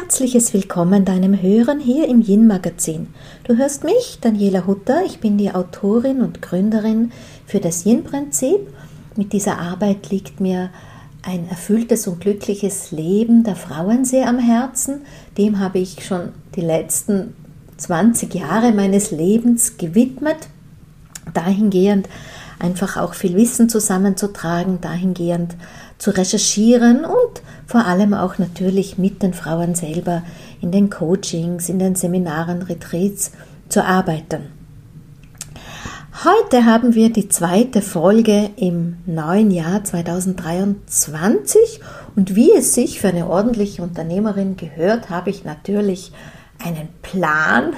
herzliches Willkommen deinem Hören hier im Yin Magazin. Du hörst mich, Daniela Hutter, ich bin die Autorin und Gründerin für das Yin Prinzip. Mit dieser Arbeit liegt mir ein erfülltes und glückliches Leben der Frauen sehr am Herzen. Dem habe ich schon die letzten 20 Jahre meines Lebens gewidmet. Dahingehend einfach auch viel Wissen zusammenzutragen, dahingehend zu recherchieren und vor allem auch natürlich mit den Frauen selber in den Coachings, in den Seminaren, Retreats zu arbeiten. Heute haben wir die zweite Folge im neuen Jahr 2023 und wie es sich für eine ordentliche Unternehmerin gehört, habe ich natürlich einen Plan,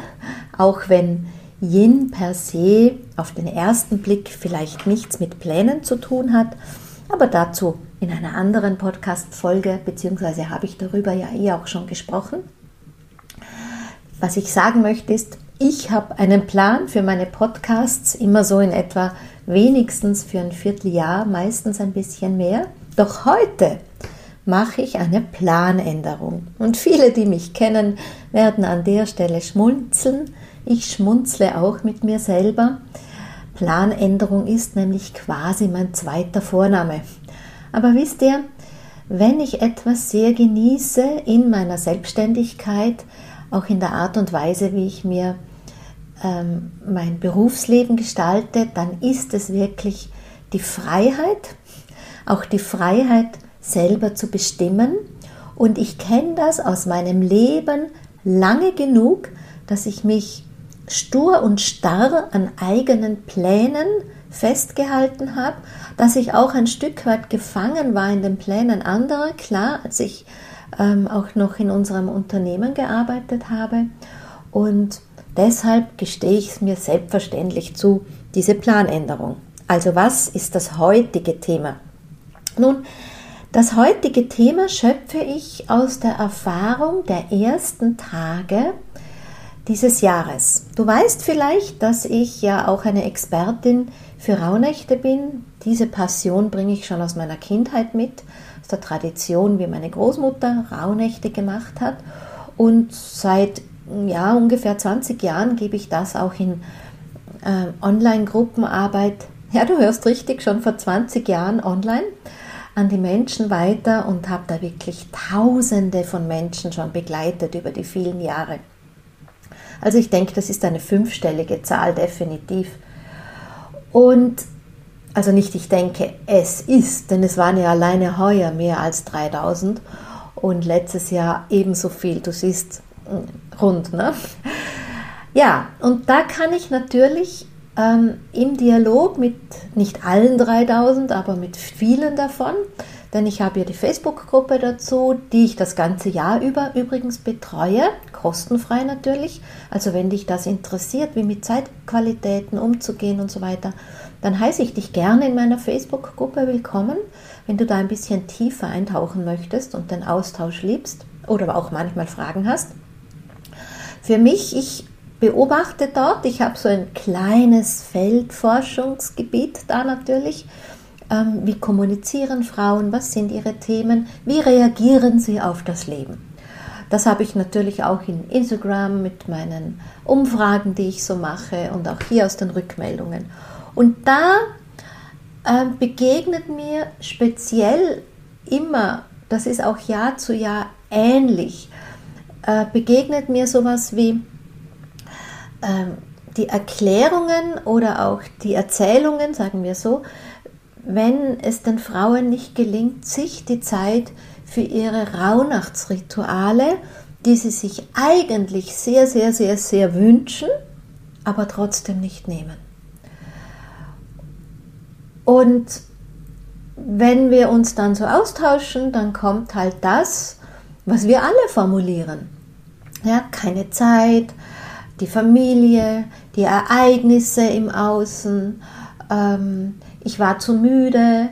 auch wenn Yin per se auf den ersten Blick vielleicht nichts mit Plänen zu tun hat, aber dazu in einer anderen Podcast-Folge, beziehungsweise habe ich darüber ja eh auch schon gesprochen. Was ich sagen möchte ist, ich habe einen Plan für meine Podcasts, immer so in etwa wenigstens für ein Vierteljahr, meistens ein bisschen mehr. Doch heute mache ich eine Planänderung. Und viele, die mich kennen, werden an der Stelle schmunzeln. Ich schmunzle auch mit mir selber. Planänderung ist nämlich quasi mein zweiter Vorname. Aber wisst ihr, wenn ich etwas sehr genieße in meiner Selbstständigkeit, auch in der Art und Weise, wie ich mir ähm, mein Berufsleben gestalte, dann ist es wirklich die Freiheit, auch die Freiheit selber zu bestimmen. Und ich kenne das aus meinem Leben lange genug, dass ich mich stur und starr an eigenen Plänen festgehalten habe, dass ich auch ein Stück weit gefangen war in den Plänen anderer, klar, als ich ähm, auch noch in unserem Unternehmen gearbeitet habe. Und deshalb gestehe ich es mir selbstverständlich zu, diese Planänderung. Also was ist das heutige Thema? Nun, das heutige Thema schöpfe ich aus der Erfahrung der ersten Tage dieses Jahres. Du weißt vielleicht, dass ich ja auch eine Expertin für Rauhnächte bin. Diese Passion bringe ich schon aus meiner Kindheit mit, aus der Tradition, wie meine Großmutter Rauhnächte gemacht hat. Und seit ja, ungefähr 20 Jahren gebe ich das auch in äh, Online-Gruppenarbeit, ja, du hörst richtig, schon vor 20 Jahren online an die Menschen weiter und habe da wirklich Tausende von Menschen schon begleitet über die vielen Jahre. Also ich denke, das ist eine fünfstellige Zahl definitiv. Und also nicht ich denke, es ist, denn es waren ja alleine heuer mehr als 3000 und letztes Jahr ebenso viel. Du siehst mm, rund, ne? Ja, und da kann ich natürlich ähm, im Dialog mit nicht allen 3000, aber mit vielen davon, denn ich habe ja die Facebook-Gruppe dazu, die ich das ganze Jahr über übrigens betreue, kostenfrei natürlich. Also wenn dich das interessiert, wie mit Zeitqualitäten umzugehen und so weiter, dann heiße ich dich gerne in meiner Facebook-Gruppe willkommen, wenn du da ein bisschen tiefer eintauchen möchtest und den Austausch liebst oder auch manchmal Fragen hast. Für mich, ich beobachte dort, ich habe so ein kleines Feldforschungsgebiet da natürlich ähm, wie kommunizieren Frauen, was sind ihre Themen, wie reagieren sie auf das Leben. Das habe ich natürlich auch in Instagram mit meinen Umfragen, die ich so mache und auch hier aus den Rückmeldungen. Und da äh, begegnet mir speziell immer, das ist auch Jahr zu Jahr ähnlich, äh, begegnet mir sowas wie äh, die Erklärungen oder auch die Erzählungen, sagen wir so, wenn es den Frauen nicht gelingt, sich die Zeit für ihre Rauhnachtsrituale, die sie sich eigentlich sehr, sehr, sehr, sehr wünschen, aber trotzdem nicht nehmen. Und wenn wir uns dann so austauschen, dann kommt halt das, was wir alle formulieren. Ja, keine Zeit, die Familie, die Ereignisse im Außen, ähm, ich war zu müde,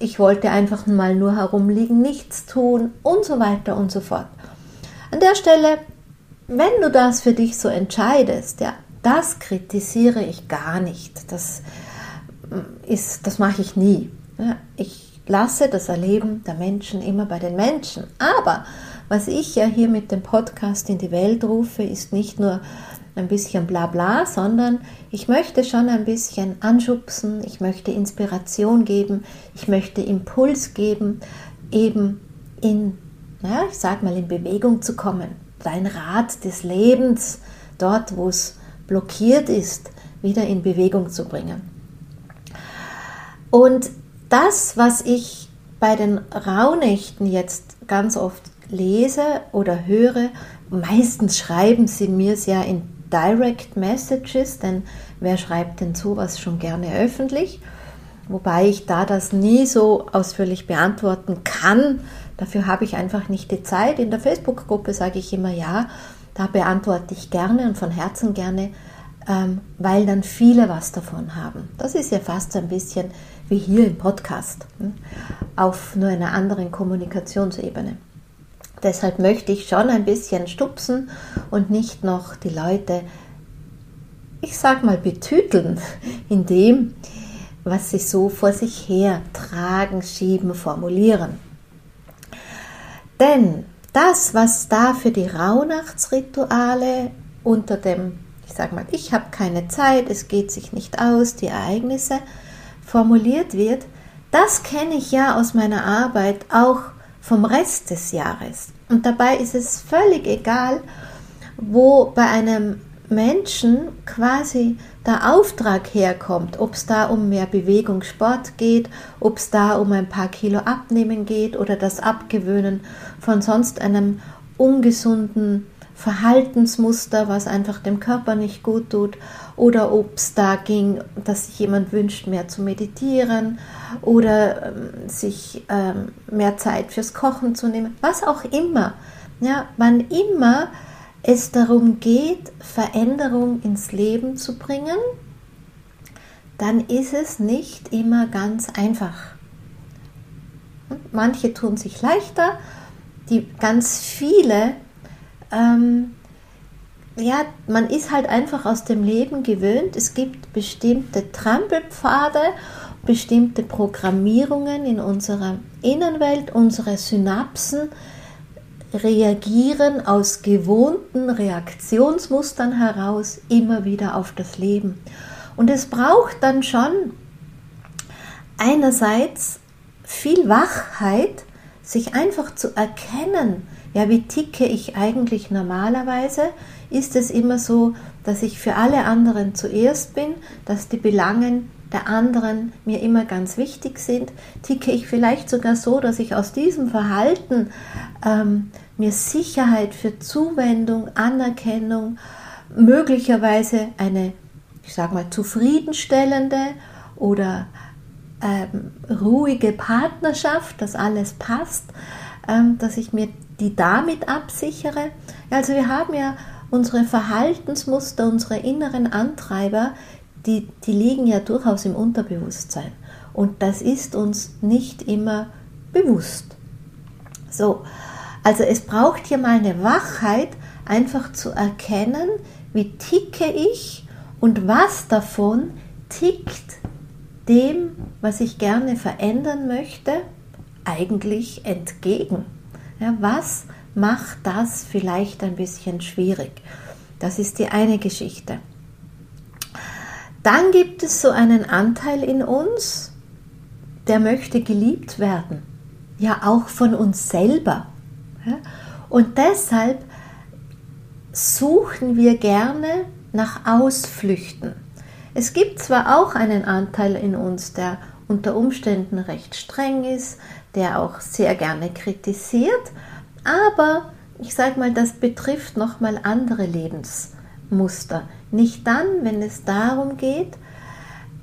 ich wollte einfach mal nur herumliegen, nichts tun und so weiter und so fort. An der Stelle, wenn du das für dich so entscheidest, ja, das kritisiere ich gar nicht. Das ist, das mache ich nie. Ja, ich lasse das Erleben der Menschen immer bei den Menschen. Aber was ich ja hier mit dem Podcast in die Welt rufe, ist nicht nur ein bisschen Blabla, sondern ich möchte schon ein bisschen anschubsen, ich möchte Inspiration geben, ich möchte Impuls geben, eben in, naja, ich sag mal, in Bewegung zu kommen. Dein Rad des Lebens, dort wo es blockiert ist, wieder in Bewegung zu bringen. Und das, was ich bei den Rauhnächten jetzt ganz oft lese oder höre, meistens schreiben sie mir es ja in Direct Messages, denn wer schreibt denn sowas schon gerne öffentlich? Wobei ich da das nie so ausführlich beantworten kann. Dafür habe ich einfach nicht die Zeit. In der Facebook-Gruppe sage ich immer ja, da beantworte ich gerne und von Herzen gerne, ähm, weil dann viele was davon haben. Das ist ja fast so ein bisschen wie hier im Podcast, hm, auf nur einer anderen Kommunikationsebene. Deshalb möchte ich schon ein bisschen stupsen und nicht noch die Leute, ich sag mal, betüteln in dem, was sie so vor sich her tragen, schieben, formulieren. Denn das, was da für die Rauhnachtsrituale unter dem, ich sag mal, ich habe keine Zeit, es geht sich nicht aus, die Ereignisse formuliert wird, das kenne ich ja aus meiner Arbeit auch vom Rest des Jahres. Und dabei ist es völlig egal, wo bei einem Menschen quasi der Auftrag herkommt, ob es da um mehr Bewegung, Sport geht, ob es da um ein paar Kilo abnehmen geht oder das Abgewöhnen von sonst einem ungesunden Verhaltensmuster, was einfach dem Körper nicht gut tut, oder ob es da ging, dass sich jemand wünscht, mehr zu meditieren oder ähm, sich ähm, mehr Zeit fürs Kochen zu nehmen, was auch immer. Ja, wann immer es darum geht, Veränderung ins Leben zu bringen, dann ist es nicht immer ganz einfach. Manche tun sich leichter, die ganz viele ähm, ja, man ist halt einfach aus dem Leben gewöhnt. Es gibt bestimmte Trampelpfade, bestimmte Programmierungen in unserer Innenwelt. Unsere Synapsen reagieren aus gewohnten Reaktionsmustern heraus immer wieder auf das Leben. Und es braucht dann schon einerseits viel Wachheit, sich einfach zu erkennen, ja, wie ticke ich eigentlich normalerweise? Ist es immer so, dass ich für alle anderen zuerst bin, dass die Belangen der anderen mir immer ganz wichtig sind? Ticke ich vielleicht sogar so, dass ich aus diesem Verhalten ähm, mir Sicherheit für Zuwendung, Anerkennung, möglicherweise eine, ich sage mal, zufriedenstellende oder ähm, ruhige Partnerschaft, dass alles passt, ähm, dass ich mir die damit absichere. Also wir haben ja unsere Verhaltensmuster, unsere inneren Antreiber, die, die liegen ja durchaus im Unterbewusstsein. Und das ist uns nicht immer bewusst. So, also es braucht hier mal eine Wachheit, einfach zu erkennen, wie ticke ich und was davon tickt dem, was ich gerne verändern möchte, eigentlich entgegen. Ja, was macht das vielleicht ein bisschen schwierig? Das ist die eine Geschichte. Dann gibt es so einen Anteil in uns, der möchte geliebt werden. Ja, auch von uns selber. Und deshalb suchen wir gerne nach Ausflüchten. Es gibt zwar auch einen Anteil in uns, der unter Umständen recht streng ist, der auch sehr gerne kritisiert, aber ich sage mal, das betrifft nochmal andere Lebensmuster. Nicht dann, wenn es darum geht,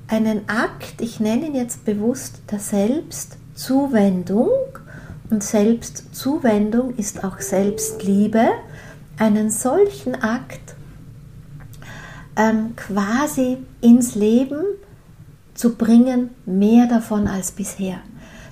einen Akt, ich nenne ihn jetzt bewusst der Selbstzuwendung, und Selbstzuwendung ist auch Selbstliebe, einen solchen Akt ähm, quasi ins Leben zu bringen, mehr davon als bisher.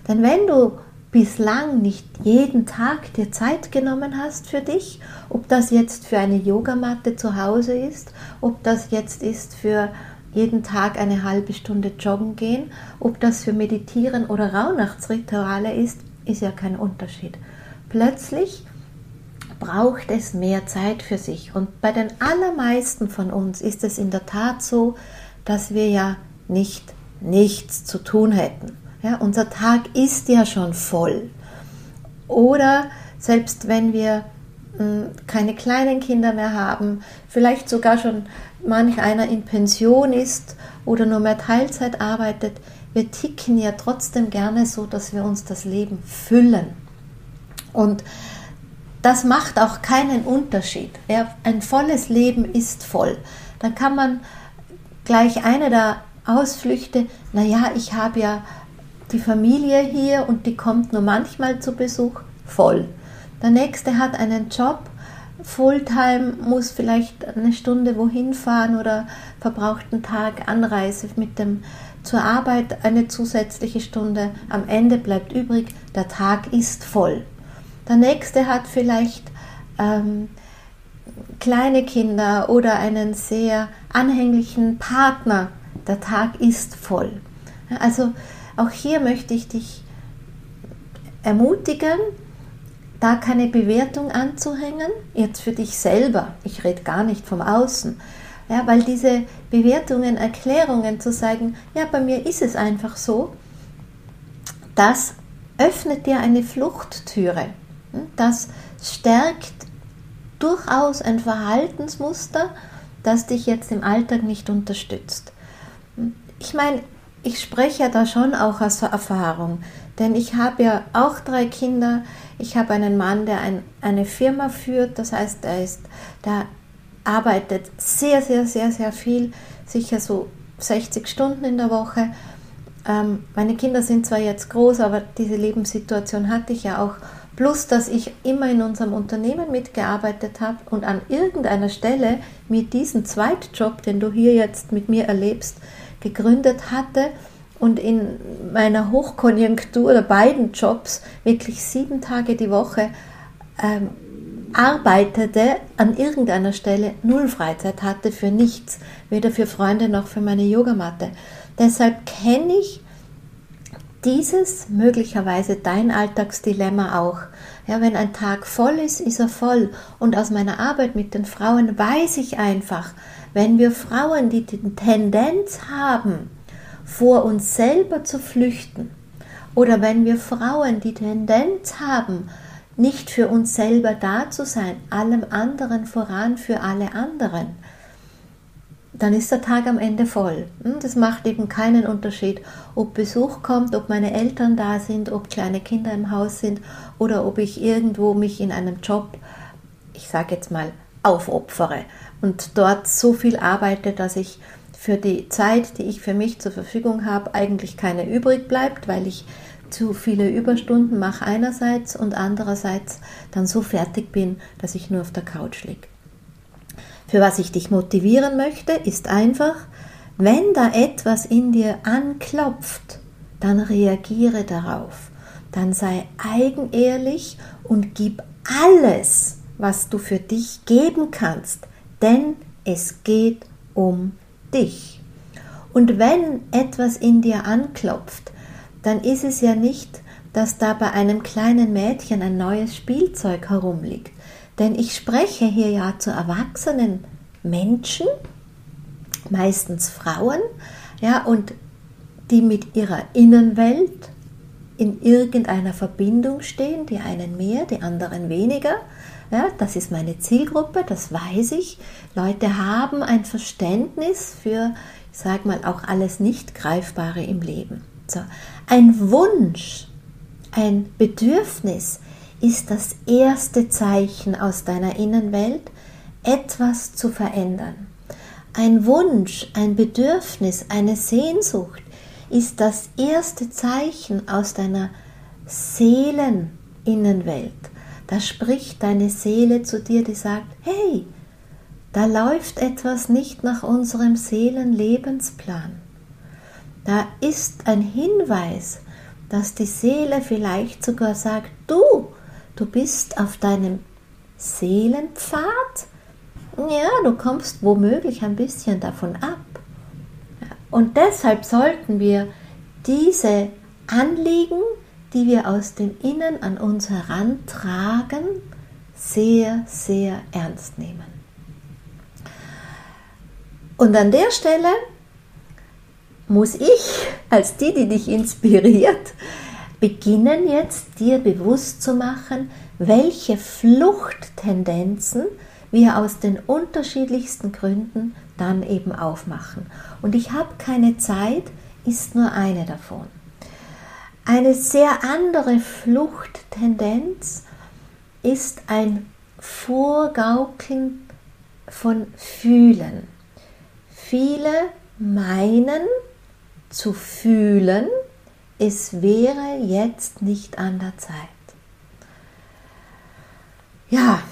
Denn wenn du bislang nicht jeden Tag dir Zeit genommen hast für dich, ob das jetzt für eine Yogamatte zu Hause ist, ob das jetzt ist für jeden Tag eine halbe Stunde joggen gehen, ob das für Meditieren oder Rauhnachtsrituale ist, ist ja kein Unterschied. Plötzlich braucht es mehr Zeit für sich. Und bei den allermeisten von uns ist es in der Tat so, dass wir ja nicht nichts zu tun hätten. Ja, unser Tag ist ja schon voll. Oder selbst wenn wir hm, keine kleinen Kinder mehr haben, vielleicht sogar schon manch einer in Pension ist oder nur mehr Teilzeit arbeitet, wir ticken ja trotzdem gerne so, dass wir uns das Leben füllen. Und das macht auch keinen Unterschied. Ja, ein volles Leben ist voll. Dann kann man gleich eine der Ausflüchte, naja, ich habe ja die Familie hier und die kommt nur manchmal zu Besuch, voll. Der nächste hat einen Job, Fulltime, muss vielleicht eine Stunde wohin fahren oder verbraucht einen Tag Anreise mit dem zur Arbeit eine zusätzliche Stunde. Am Ende bleibt übrig, der Tag ist voll. Der nächste hat vielleicht ähm, kleine Kinder oder einen sehr anhänglichen Partner. Der Tag ist voll. Also auch hier möchte ich dich ermutigen, da keine Bewertung anzuhängen, jetzt für dich selber. Ich rede gar nicht vom Außen. Ja, weil diese Bewertungen, Erklärungen zu sagen, ja, bei mir ist es einfach so, das öffnet dir eine Fluchttüre. Das stärkt durchaus ein Verhaltensmuster, das dich jetzt im Alltag nicht unterstützt. Ich meine, ich spreche da schon auch aus Erfahrung, denn ich habe ja auch drei Kinder. Ich habe einen Mann, der ein, eine Firma führt, das heißt, er ist, der arbeitet sehr, sehr, sehr, sehr viel, sicher so 60 Stunden in der Woche. Ähm, meine Kinder sind zwar jetzt groß, aber diese Lebenssituation hatte ich ja auch. Plus, dass ich immer in unserem Unternehmen mitgearbeitet habe und an irgendeiner Stelle mir diesen Zweitjob, den du hier jetzt mit mir erlebst, gegründet hatte und in meiner Hochkonjunktur oder beiden Jobs wirklich sieben Tage die Woche ähm, arbeitete, an irgendeiner Stelle null Freizeit hatte für nichts, weder für Freunde noch für meine Yogamatte. Deshalb kenne ich dieses möglicherweise dein Alltagsdilemma auch. Ja, wenn ein Tag voll ist, ist er voll. Und aus meiner Arbeit mit den Frauen weiß ich einfach, wenn wir Frauen die Tendenz haben, vor uns selber zu flüchten, oder wenn wir Frauen die Tendenz haben, nicht für uns selber da zu sein, allem anderen voran für alle anderen, dann ist der Tag am Ende voll. Hm, das macht eben keinen Unterschied, ob Besuch kommt, ob meine Eltern da sind, ob kleine Kinder im Haus sind oder ob ich irgendwo mich in einem Job, ich sage jetzt mal, aufopfere und dort so viel arbeite, dass ich für die Zeit, die ich für mich zur Verfügung habe, eigentlich keine übrig bleibt, weil ich zu viele Überstunden mache einerseits und andererseits dann so fertig bin, dass ich nur auf der Couch liege. Für was ich dich motivieren möchte, ist einfach, wenn da etwas in dir anklopft, dann reagiere darauf. Dann sei eigenehrlich und gib alles, was du für dich geben kannst, denn es geht um dich. Und wenn etwas in dir anklopft, dann ist es ja nicht, dass da bei einem kleinen Mädchen ein neues Spielzeug herumliegt. Denn ich spreche hier ja zu erwachsenen Menschen, meistens Frauen, ja, und die mit ihrer Innenwelt in irgendeiner Verbindung stehen, die einen mehr, die anderen weniger. Ja, das ist meine Zielgruppe, das weiß ich. Leute haben ein Verständnis für, ich sage mal, auch alles nicht Greifbare im Leben. So, ein Wunsch, ein Bedürfnis ist das erste Zeichen aus deiner Innenwelt, etwas zu verändern. Ein Wunsch, ein Bedürfnis, eine Sehnsucht ist das erste Zeichen aus deiner Seeleninnenwelt. Da spricht deine Seele zu dir, die sagt, hey, da läuft etwas nicht nach unserem Seelenlebensplan. Da ist ein Hinweis, dass die Seele vielleicht sogar sagt, du, du bist auf deinem Seelenpfad. Ja, du kommst womöglich ein bisschen davon ab. Und deshalb sollten wir diese Anliegen, die wir aus dem Innen an uns herantragen, sehr, sehr ernst nehmen. Und an der Stelle muss ich als die, die dich inspiriert, beginnen jetzt dir bewusst zu machen, welche Fluchttendenzen wir aus den unterschiedlichsten Gründen dann eben aufmachen. Und ich habe keine Zeit, ist nur eine davon. Eine sehr andere Fluchttendenz ist ein Vorgaukeln von Fühlen. Viele meinen zu fühlen, es wäre jetzt nicht an der Zeit. Ja,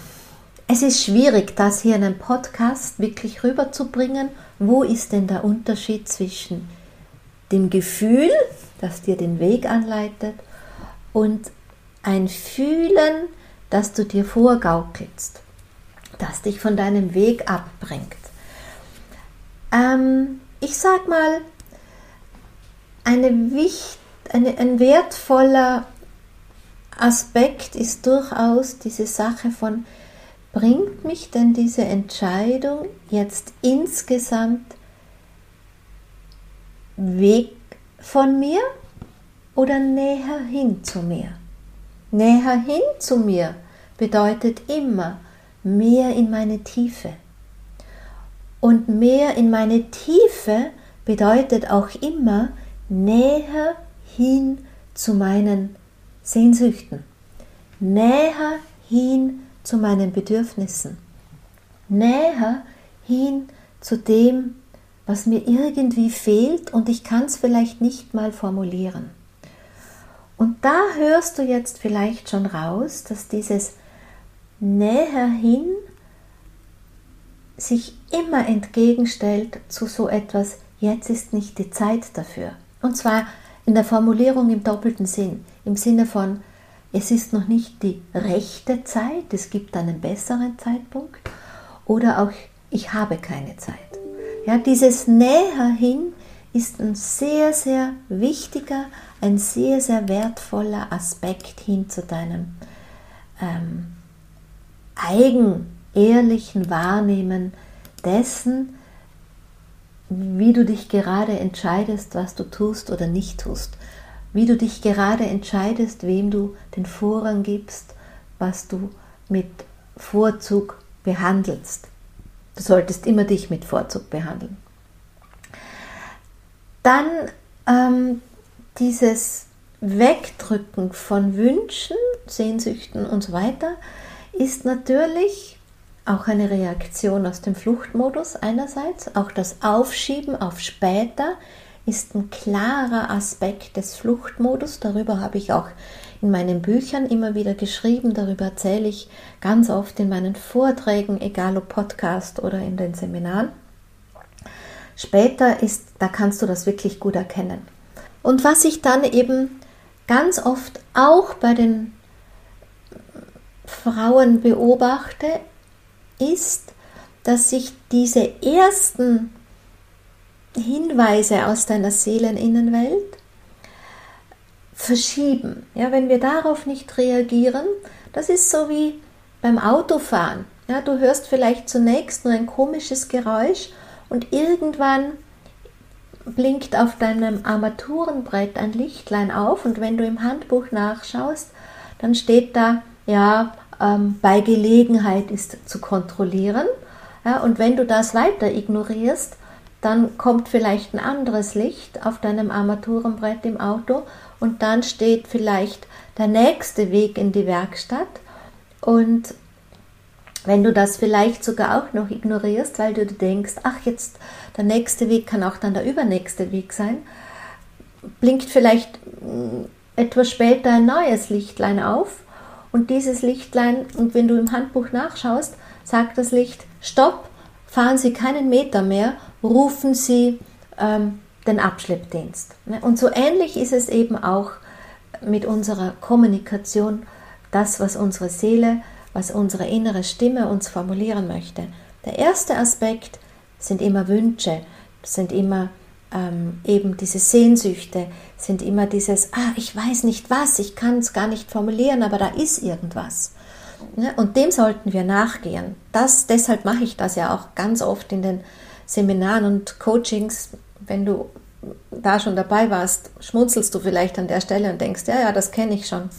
es ist schwierig, das hier in einem Podcast wirklich rüberzubringen. Wo ist denn der Unterschied zwischen dem Gefühl, das dir den Weg anleitet, und ein Fühlen, das du dir vorgaukelst, das dich von deinem Weg abbringt? Ähm, ich sag mal, eine wichtige eine, ein wertvoller Aspekt ist durchaus diese Sache von, bringt mich denn diese Entscheidung jetzt insgesamt weg von mir oder näher hin zu mir? Näher hin zu mir bedeutet immer mehr in meine Tiefe. Und mehr in meine Tiefe bedeutet auch immer näher hin zu meinen Sehnsüchten, näher hin zu meinen Bedürfnissen, näher hin zu dem, was mir irgendwie fehlt und ich kann es vielleicht nicht mal formulieren. Und da hörst du jetzt vielleicht schon raus, dass dieses näher hin sich immer entgegenstellt zu so etwas, jetzt ist nicht die Zeit dafür. Und zwar in der Formulierung im doppelten Sinn, im Sinne von, es ist noch nicht die rechte Zeit, es gibt einen besseren Zeitpunkt oder auch ich habe keine Zeit. Ja, dieses Näher hin ist ein sehr, sehr wichtiger, ein sehr, sehr wertvoller Aspekt hin zu deinem ähm, eigen, ehrlichen Wahrnehmen dessen, wie du dich gerade entscheidest, was du tust oder nicht tust, wie du dich gerade entscheidest, wem du den Vorrang gibst, was du mit Vorzug behandelst. Du solltest immer dich mit Vorzug behandeln. Dann ähm, dieses Wegdrücken von Wünschen, Sehnsüchten und so weiter ist natürlich auch eine Reaktion aus dem Fluchtmodus einerseits, auch das Aufschieben auf später ist ein klarer Aspekt des Fluchtmodus. Darüber habe ich auch in meinen Büchern immer wieder geschrieben, darüber erzähle ich ganz oft in meinen Vorträgen, egal ob Podcast oder in den Seminaren. Später ist, da kannst du das wirklich gut erkennen. Und was ich dann eben ganz oft auch bei den Frauen beobachte, ist, dass sich diese ersten Hinweise aus deiner Seeleninnenwelt verschieben. Ja, wenn wir darauf nicht reagieren, das ist so wie beim Autofahren. Ja, du hörst vielleicht zunächst nur ein komisches Geräusch und irgendwann blinkt auf deinem Armaturenbrett ein Lichtlein auf und wenn du im Handbuch nachschaust, dann steht da, ja, ähm, bei Gelegenheit ist zu kontrollieren. Ja, und wenn du das weiter ignorierst, dann kommt vielleicht ein anderes Licht auf deinem Armaturenbrett im Auto und dann steht vielleicht der nächste Weg in die Werkstatt. Und wenn du das vielleicht sogar auch noch ignorierst, weil du denkst, ach jetzt der nächste Weg kann auch dann der übernächste Weg sein, blinkt vielleicht mm, etwas später ein neues Lichtlein auf. Und dieses Lichtlein, und wenn du im Handbuch nachschaust, sagt das Licht, stopp, fahren Sie keinen Meter mehr, rufen Sie ähm, den Abschleppdienst. Ne? Und so ähnlich ist es eben auch mit unserer Kommunikation, das, was unsere Seele, was unsere innere Stimme uns formulieren möchte. Der erste Aspekt sind immer Wünsche, sind immer ähm, eben diese Sehnsüchte sind immer dieses, ah, ich weiß nicht was, ich kann es gar nicht formulieren, aber da ist irgendwas. Ne? Und dem sollten wir nachgehen. Das, deshalb mache ich das ja auch ganz oft in den Seminaren und Coachings. Wenn du da schon dabei warst, schmunzelst du vielleicht an der Stelle und denkst, ja, ja, das kenne ich schon.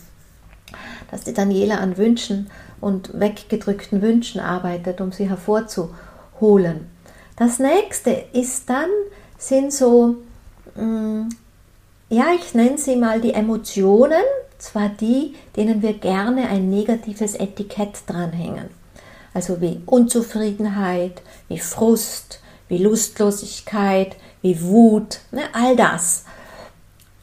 Dass die Daniela an Wünschen und weggedrückten Wünschen arbeitet, um sie hervorzuholen. Das nächste ist dann, sind so, mm, ja, ich nenne sie mal die Emotionen, zwar die, denen wir gerne ein negatives Etikett dranhängen. Also wie Unzufriedenheit, wie Frust, wie Lustlosigkeit, wie Wut, ne, all das.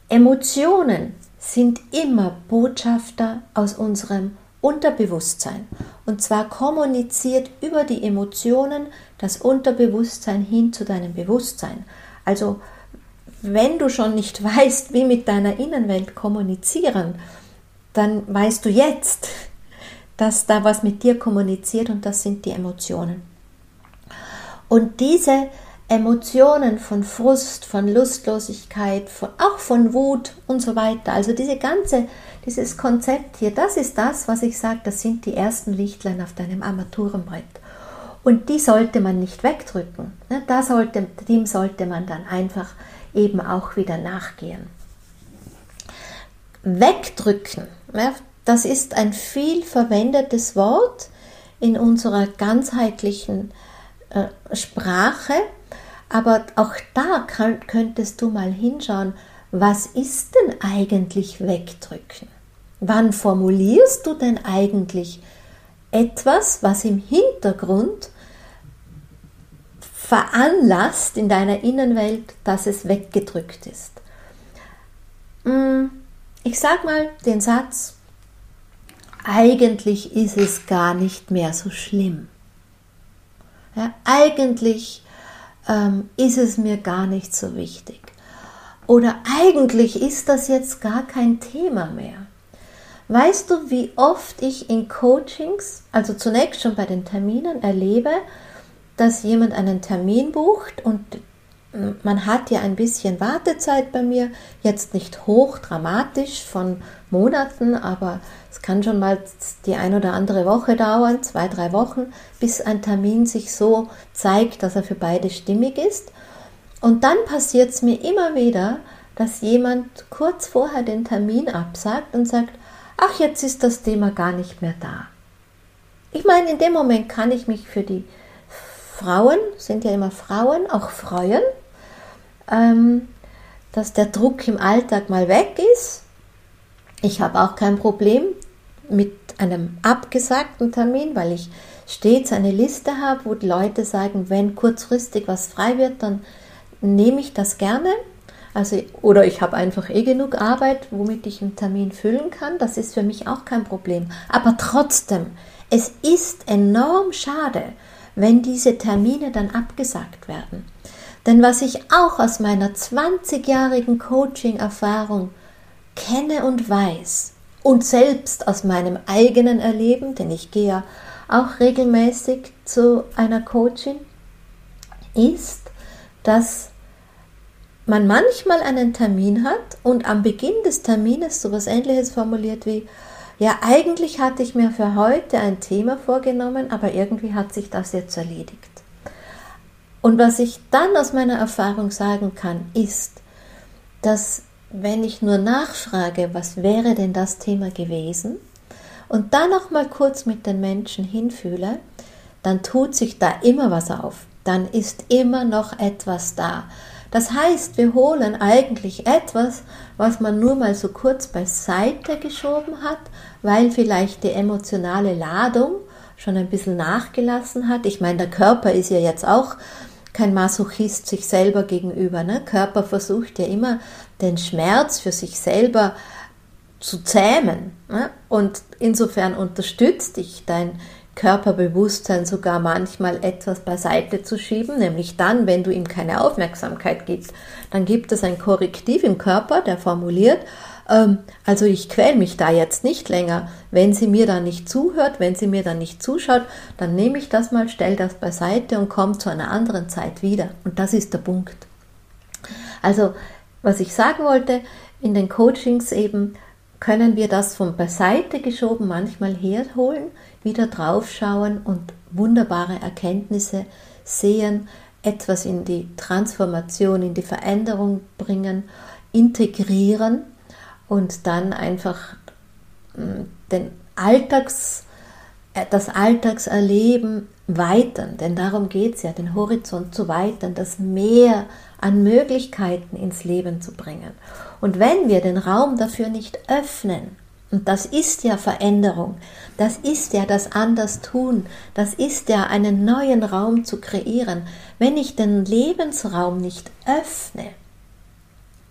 Emotionen sind immer Botschafter aus unserem Unterbewusstsein. Und zwar kommuniziert über die Emotionen das Unterbewusstsein hin zu deinem Bewusstsein. Also wenn du schon nicht weißt, wie mit deiner Innenwelt kommunizieren, dann weißt du jetzt, dass da was mit dir kommuniziert und das sind die Emotionen. Und diese Emotionen von Frust, von Lustlosigkeit, von, auch von Wut und so weiter, also diese ganze, dieses Konzept hier, das ist das, was ich sage, das sind die ersten Lichtlein auf deinem Armaturenbrett. Und die sollte man nicht wegdrücken. Ne? Da sollte, dem sollte man dann einfach eben auch wieder nachgehen. Wegdrücken, das ist ein viel verwendetes Wort in unserer ganzheitlichen äh, Sprache, aber auch da könntest du mal hinschauen, was ist denn eigentlich wegdrücken? Wann formulierst du denn eigentlich etwas, was im Hintergrund veranlasst in deiner Innenwelt, dass es weggedrückt ist. Mm, ich sage mal den Satz, eigentlich ist es gar nicht mehr so schlimm. Ja, eigentlich ähm, ist es mir gar nicht so wichtig. Oder eigentlich ist das jetzt gar kein Thema mehr. Weißt du, wie oft ich in Coachings, also zunächst schon bei den Terminen, erlebe, dass jemand einen Termin bucht und man hat ja ein bisschen Wartezeit bei mir, jetzt nicht hoch dramatisch von Monaten, aber es kann schon mal die ein oder andere Woche dauern, zwei, drei Wochen, bis ein Termin sich so zeigt, dass er für beide stimmig ist. Und dann passiert es mir immer wieder, dass jemand kurz vorher den Termin absagt und sagt, ach, jetzt ist das Thema gar nicht mehr da. Ich meine, in dem Moment kann ich mich für die Frauen, sind ja immer Frauen, auch freuen, ähm, dass der Druck im Alltag mal weg ist. Ich habe auch kein Problem mit einem abgesagten Termin, weil ich stets eine Liste habe, wo die Leute sagen, wenn kurzfristig was frei wird, dann nehme ich das gerne. Also, oder ich habe einfach eh genug Arbeit, womit ich einen Termin füllen kann. Das ist für mich auch kein Problem. Aber trotzdem, es ist enorm schade, wenn diese Termine dann abgesagt werden. Denn was ich auch aus meiner 20-jährigen Coaching-Erfahrung kenne und weiß und selbst aus meinem eigenen Erleben, denn ich gehe ja auch regelmäßig zu einer Coaching, ist, dass man manchmal einen Termin hat und am Beginn des Termines sowas ähnliches formuliert wie, ja, eigentlich hatte ich mir für heute ein Thema vorgenommen, aber irgendwie hat sich das jetzt erledigt. Und was ich dann aus meiner Erfahrung sagen kann, ist, dass wenn ich nur nachfrage, was wäre denn das Thema gewesen, und dann noch mal kurz mit den Menschen hinfühle, dann tut sich da immer was auf. Dann ist immer noch etwas da. Das heißt, wir holen eigentlich etwas, was man nur mal so kurz beiseite geschoben hat, weil vielleicht die emotionale Ladung schon ein bisschen nachgelassen hat. Ich meine, der Körper ist ja jetzt auch kein Masochist sich selber gegenüber. Ne? Körper versucht ja immer den Schmerz für sich selber zu zähmen. Ne? Und insofern unterstützt dich dein Körperbewusstsein sogar manchmal etwas beiseite zu schieben, nämlich dann, wenn du ihm keine Aufmerksamkeit gibst. Dann gibt es ein Korrektiv im Körper, der formuliert, ähm, also ich quäle mich da jetzt nicht länger. Wenn sie mir dann nicht zuhört, wenn sie mir dann nicht zuschaut, dann nehme ich das mal, stelle das beiseite und komme zu einer anderen Zeit wieder. Und das ist der Punkt. Also, was ich sagen wollte, in den Coachings eben können wir das von beiseite geschoben manchmal herholen, wieder draufschauen und wunderbare Erkenntnisse sehen, etwas in die Transformation, in die Veränderung bringen, integrieren und dann einfach hm, den Alltags, äh, das Alltagserleben weitern, denn darum geht es ja, den Horizont zu weitern, das Meer an Möglichkeiten ins Leben zu bringen. Und wenn wir den Raum dafür nicht öffnen, und das ist ja Veränderung, das ist ja das Anderstun, das ist ja einen neuen Raum zu kreieren, wenn ich den Lebensraum nicht öffne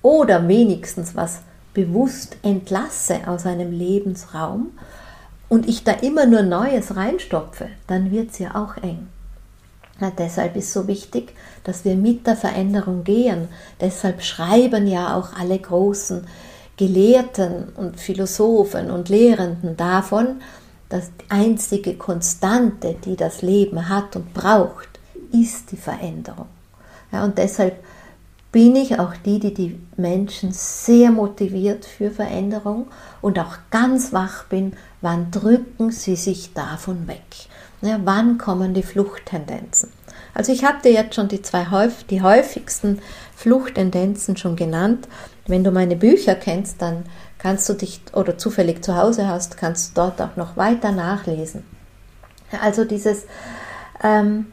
oder wenigstens was bewusst entlasse aus einem Lebensraum und ich da immer nur Neues reinstopfe, dann wird es ja auch eng. Ja, deshalb ist so wichtig, dass wir mit der Veränderung gehen. Deshalb schreiben ja auch alle großen Gelehrten und Philosophen und Lehrenden davon, dass die einzige Konstante, die das Leben hat und braucht, ist die Veränderung. Ja, und deshalb bin ich auch die, die die Menschen sehr motiviert für Veränderung und auch ganz wach bin, wann drücken sie sich davon weg. Ja, wann kommen die Fluchttendenzen? Also ich habe dir jetzt schon die zwei die häufigsten Fluchttendenzen schon genannt. Wenn du meine Bücher kennst, dann kannst du dich oder zufällig zu Hause hast, kannst du dort auch noch weiter nachlesen. Also dieses ähm,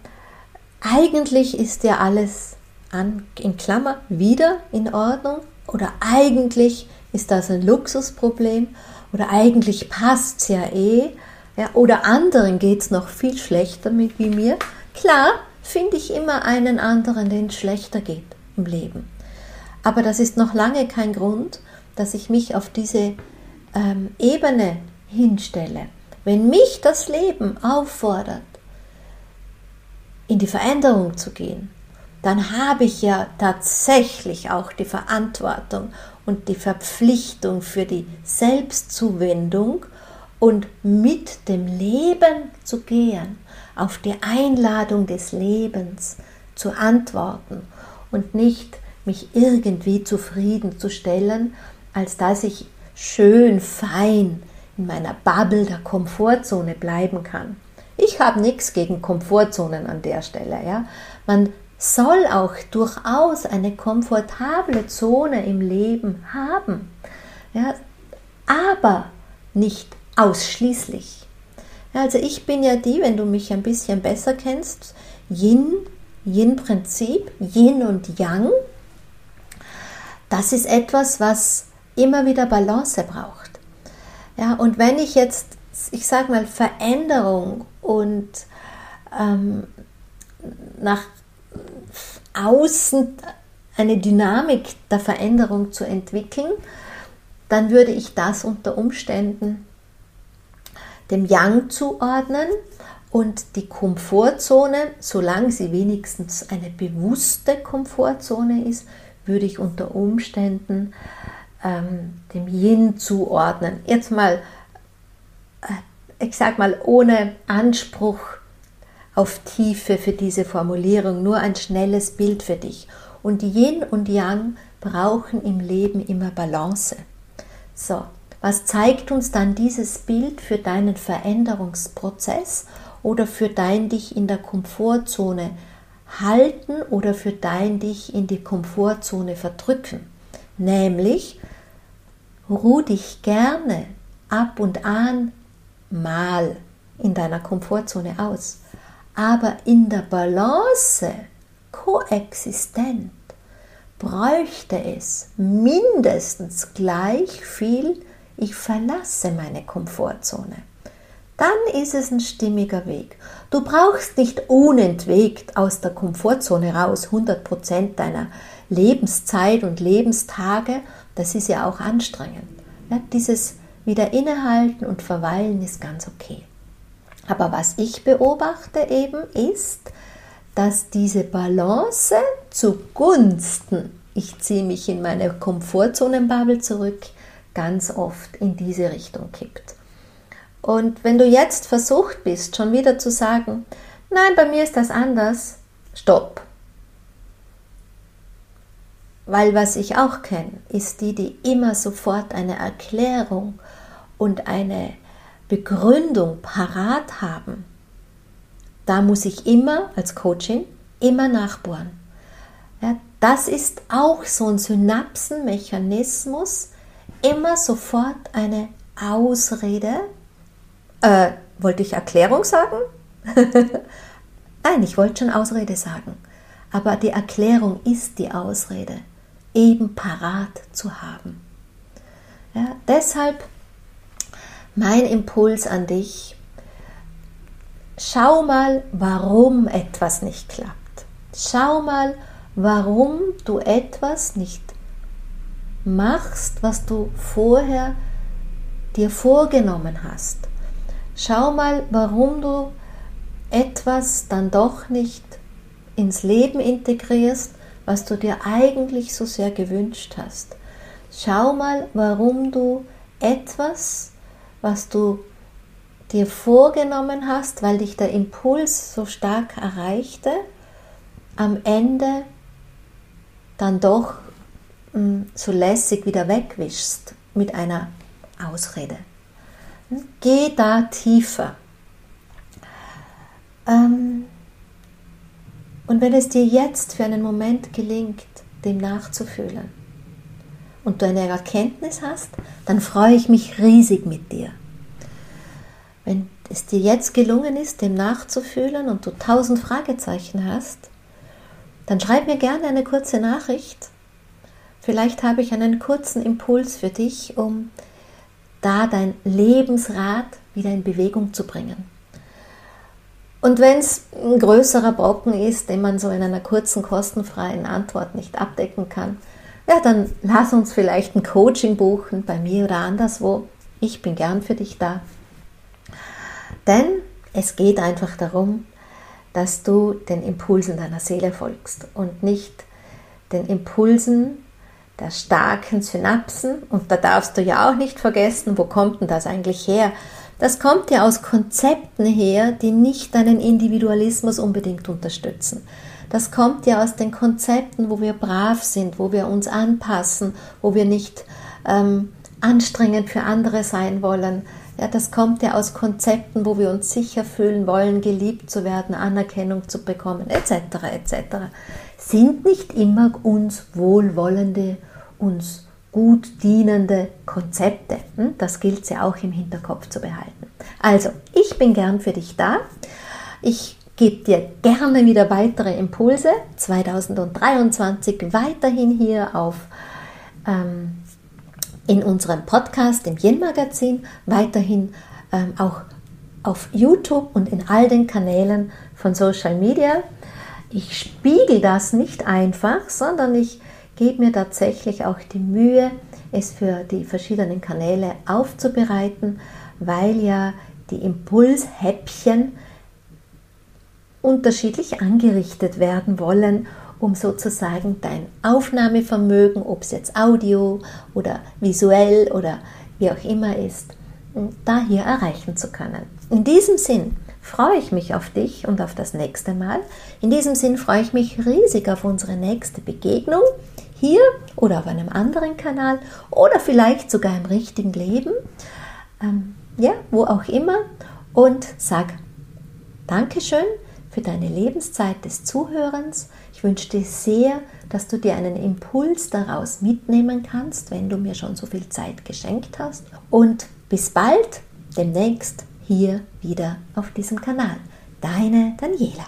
eigentlich ist ja alles an, in Klammer wieder in Ordnung oder eigentlich ist das ein Luxusproblem oder eigentlich passt es ja eh ja, oder anderen geht es noch viel schlechter mit wie mir. Klar, finde ich immer einen anderen, den es schlechter geht im Leben. Aber das ist noch lange kein Grund, dass ich mich auf diese ähm, Ebene hinstelle. Wenn mich das Leben auffordert, in die Veränderung zu gehen, dann habe ich ja tatsächlich auch die Verantwortung und die Verpflichtung für die Selbstzuwendung und mit dem Leben zu gehen, auf die Einladung des Lebens zu antworten und nicht mich irgendwie zufriedenzustellen, als dass ich schön fein in meiner Bubble der Komfortzone bleiben kann. Ich habe nichts gegen Komfortzonen an der Stelle. Ja? Man soll auch durchaus eine komfortable Zone im Leben haben, ja? aber nicht ausschließlich. Also ich bin ja die, wenn du mich ein bisschen besser kennst, Yin, Yin-Prinzip, Yin und Yang. Das ist etwas, was immer wieder Balance braucht. Ja, und wenn ich jetzt, ich sage mal, Veränderung und ähm, nach außen eine Dynamik der Veränderung zu entwickeln, dann würde ich das unter Umständen dem Yang zuordnen und die Komfortzone, solange sie wenigstens eine bewusste Komfortzone ist, würde ich unter Umständen ähm, dem Yin zuordnen. Jetzt mal, äh, ich sag mal, ohne Anspruch auf Tiefe für diese Formulierung, nur ein schnelles Bild für dich. Und Yin und Yang brauchen im Leben immer Balance. So, was zeigt uns dann dieses Bild für deinen Veränderungsprozess oder für dein dich in der Komfortzone halten oder für dein dich in die Komfortzone verdrücken? Nämlich, ruh dich gerne ab und an mal in deiner Komfortzone aus, aber in der Balance koexistent bräuchte es mindestens gleich viel ich verlasse meine Komfortzone. Dann ist es ein stimmiger Weg. Du brauchst nicht unentwegt aus der Komfortzone raus 100% deiner Lebenszeit und Lebenstage. Das ist ja auch anstrengend. Dieses wieder innehalten und verweilen ist ganz okay. Aber was ich beobachte eben ist, dass diese Balance zugunsten, ich ziehe mich in meine Komfortzonenbubble zurück, ganz oft in diese Richtung kippt. Und wenn du jetzt versucht bist, schon wieder zu sagen, nein, bei mir ist das anders, stopp. Weil was ich auch kenne, ist die, die immer sofort eine Erklärung und eine Begründung parat haben. Da muss ich immer als Coaching immer nachbohren. Ja, das ist auch so ein Synapsenmechanismus, immer sofort eine Ausrede. Äh, wollte ich Erklärung sagen? Nein, ich wollte schon Ausrede sagen. Aber die Erklärung ist die Ausrede eben parat zu haben. Ja, deshalb mein Impuls an dich, schau mal, warum etwas nicht klappt. Schau mal, warum du etwas nicht machst, was du vorher dir vorgenommen hast. Schau mal, warum du etwas dann doch nicht ins Leben integrierst, was du dir eigentlich so sehr gewünscht hast. Schau mal, warum du etwas, was du dir vorgenommen hast, weil dich der Impuls so stark erreichte, am Ende dann doch hm, so lässig wieder wegwischst mit einer Ausrede. Hm? Geh da tiefer. Ähm, und wenn es dir jetzt für einen Moment gelingt, dem nachzufühlen und du eine Erkenntnis hast, dann freue ich mich riesig mit dir. Wenn es dir jetzt gelungen ist, dem nachzufühlen und du tausend Fragezeichen hast, dann schreib mir gerne eine kurze Nachricht. Vielleicht habe ich einen kurzen Impuls für dich, um da dein Lebensrad wieder in Bewegung zu bringen. Und wenn es ein größerer Brocken ist, den man so in einer kurzen, kostenfreien Antwort nicht abdecken kann, ja, dann lass uns vielleicht ein Coaching buchen, bei mir oder anderswo. Ich bin gern für dich da. Denn es geht einfach darum, dass du den Impulsen deiner Seele folgst und nicht den Impulsen der starken Synapsen. Und da darfst du ja auch nicht vergessen, wo kommt denn das eigentlich her? Das kommt ja aus Konzepten her, die nicht deinen Individualismus unbedingt unterstützen. Das kommt ja aus den Konzepten, wo wir brav sind, wo wir uns anpassen, wo wir nicht ähm, anstrengend für andere sein wollen. Ja, das kommt ja aus Konzepten, wo wir uns sicher fühlen wollen, geliebt zu werden, Anerkennung zu bekommen, etc. etc. Sind nicht immer uns wohlwollende, uns gut dienende Konzepte. Hm? Das gilt ja auch im Hinterkopf zu behalten. Also, ich bin gern für dich da. Ich gebe dir gerne wieder weitere Impulse. 2023 weiterhin hier auf ähm, in unserem Podcast im Yin-Magazin, weiterhin ähm, auch auf YouTube und in all den Kanälen von Social Media. Ich spiegel das nicht einfach, sondern ich gebe mir tatsächlich auch die Mühe, es für die verschiedenen Kanäle aufzubereiten, weil ja die Impulshäppchen unterschiedlich angerichtet werden wollen, um sozusagen dein Aufnahmevermögen, ob es jetzt Audio oder visuell oder wie auch immer ist, da hier erreichen zu können. In diesem Sinn freue ich mich auf dich und auf das nächste Mal. In diesem Sinn freue ich mich riesig auf unsere nächste Begegnung hier oder auf einem anderen Kanal oder vielleicht sogar im richtigen Leben, ähm, ja, wo auch immer und sag Dankeschön für deine Lebenszeit des Zuhörens. Ich wünsche dir sehr, dass du dir einen Impuls daraus mitnehmen kannst, wenn du mir schon so viel Zeit geschenkt hast. Und bis bald, demnächst hier wieder auf diesem Kanal. Deine Daniela.